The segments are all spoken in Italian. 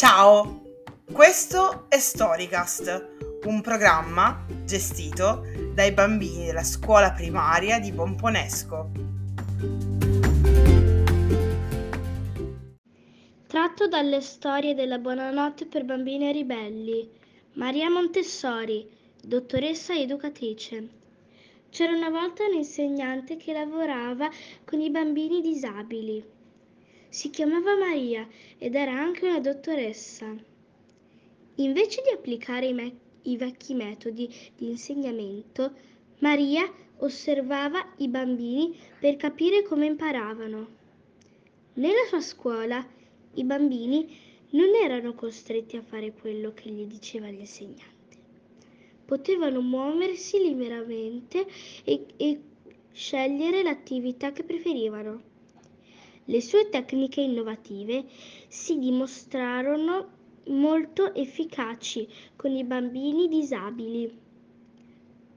Ciao, questo è Storycast, un programma gestito dai bambini della scuola primaria di Pomponesco. Tratto dalle storie della buonanotte per bambini ribelli. Maria Montessori, dottoressa educatrice. C'era una volta un insegnante che lavorava con i bambini disabili. Si chiamava Maria ed era anche una dottoressa. Invece di applicare i, me- i vecchi metodi di insegnamento, Maria osservava i bambini per capire come imparavano. Nella sua scuola i bambini non erano costretti a fare quello che gli diceva l'insegnante. Potevano muoversi liberamente e, e scegliere l'attività che preferivano. Le sue tecniche innovative si dimostrarono molto efficaci con i bambini disabili.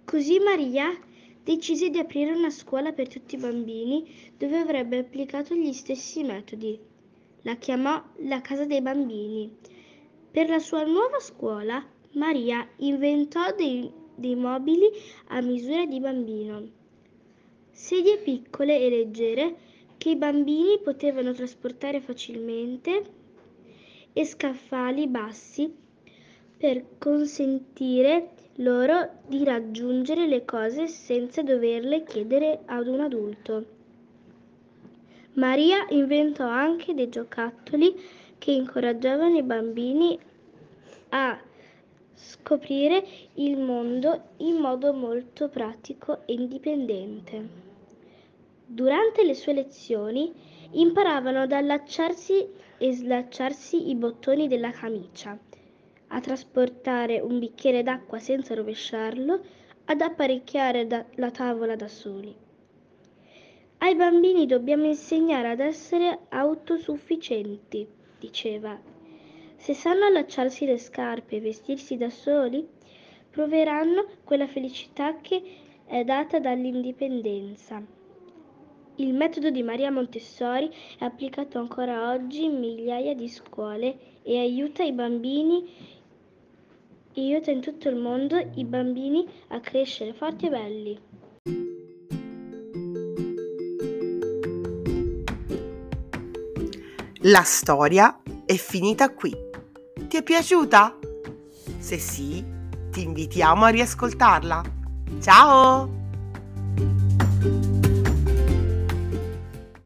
Così Maria decise di aprire una scuola per tutti i bambini dove avrebbe applicato gli stessi metodi. La chiamò la casa dei bambini. Per la sua nuova scuola, Maria inventò dei, dei mobili a misura di bambino. Sedie piccole e leggere che i bambini potevano trasportare facilmente e scaffali bassi per consentire loro di raggiungere le cose senza doverle chiedere ad un adulto. Maria inventò anche dei giocattoli che incoraggiavano i bambini a scoprire il mondo in modo molto pratico e indipendente. Durante le sue lezioni imparavano ad allacciarsi e slacciarsi i bottoni della camicia, a trasportare un bicchiere d'acqua senza rovesciarlo, ad apparecchiare da- la tavola da soli. Ai bambini dobbiamo insegnare ad essere autosufficienti, diceva. Se sanno allacciarsi le scarpe e vestirsi da soli, proveranno quella felicità che è data dall'indipendenza. Il metodo di Maria Montessori è applicato ancora oggi in migliaia di scuole e aiuta bambini aiuta in tutto il mondo i bambini a crescere forti e belli. La storia è finita qui. Ti è piaciuta? Se sì, ti invitiamo a riascoltarla. Ciao!